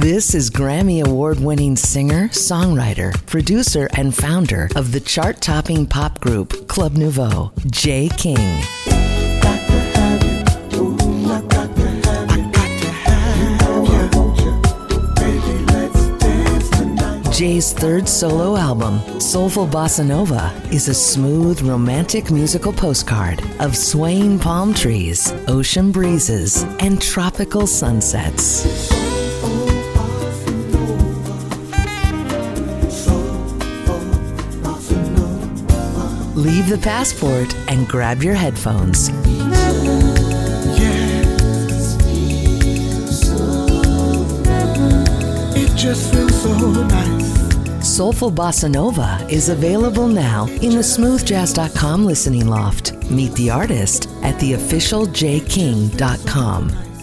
This is Grammy Award winning singer, songwriter, producer, and founder of the chart topping pop group Club Nouveau, Jay King. Jay's third solo album, Soulful Bossa Nova, is a smooth, romantic musical postcard of swaying palm trees, ocean breezes, and tropical sunsets. Leave the passport and grab your headphones. It just feels so nice. Soulful Bossa Nova is available now in the smoothjazz.com listening loft. Meet the artist at theofficialjayking.com.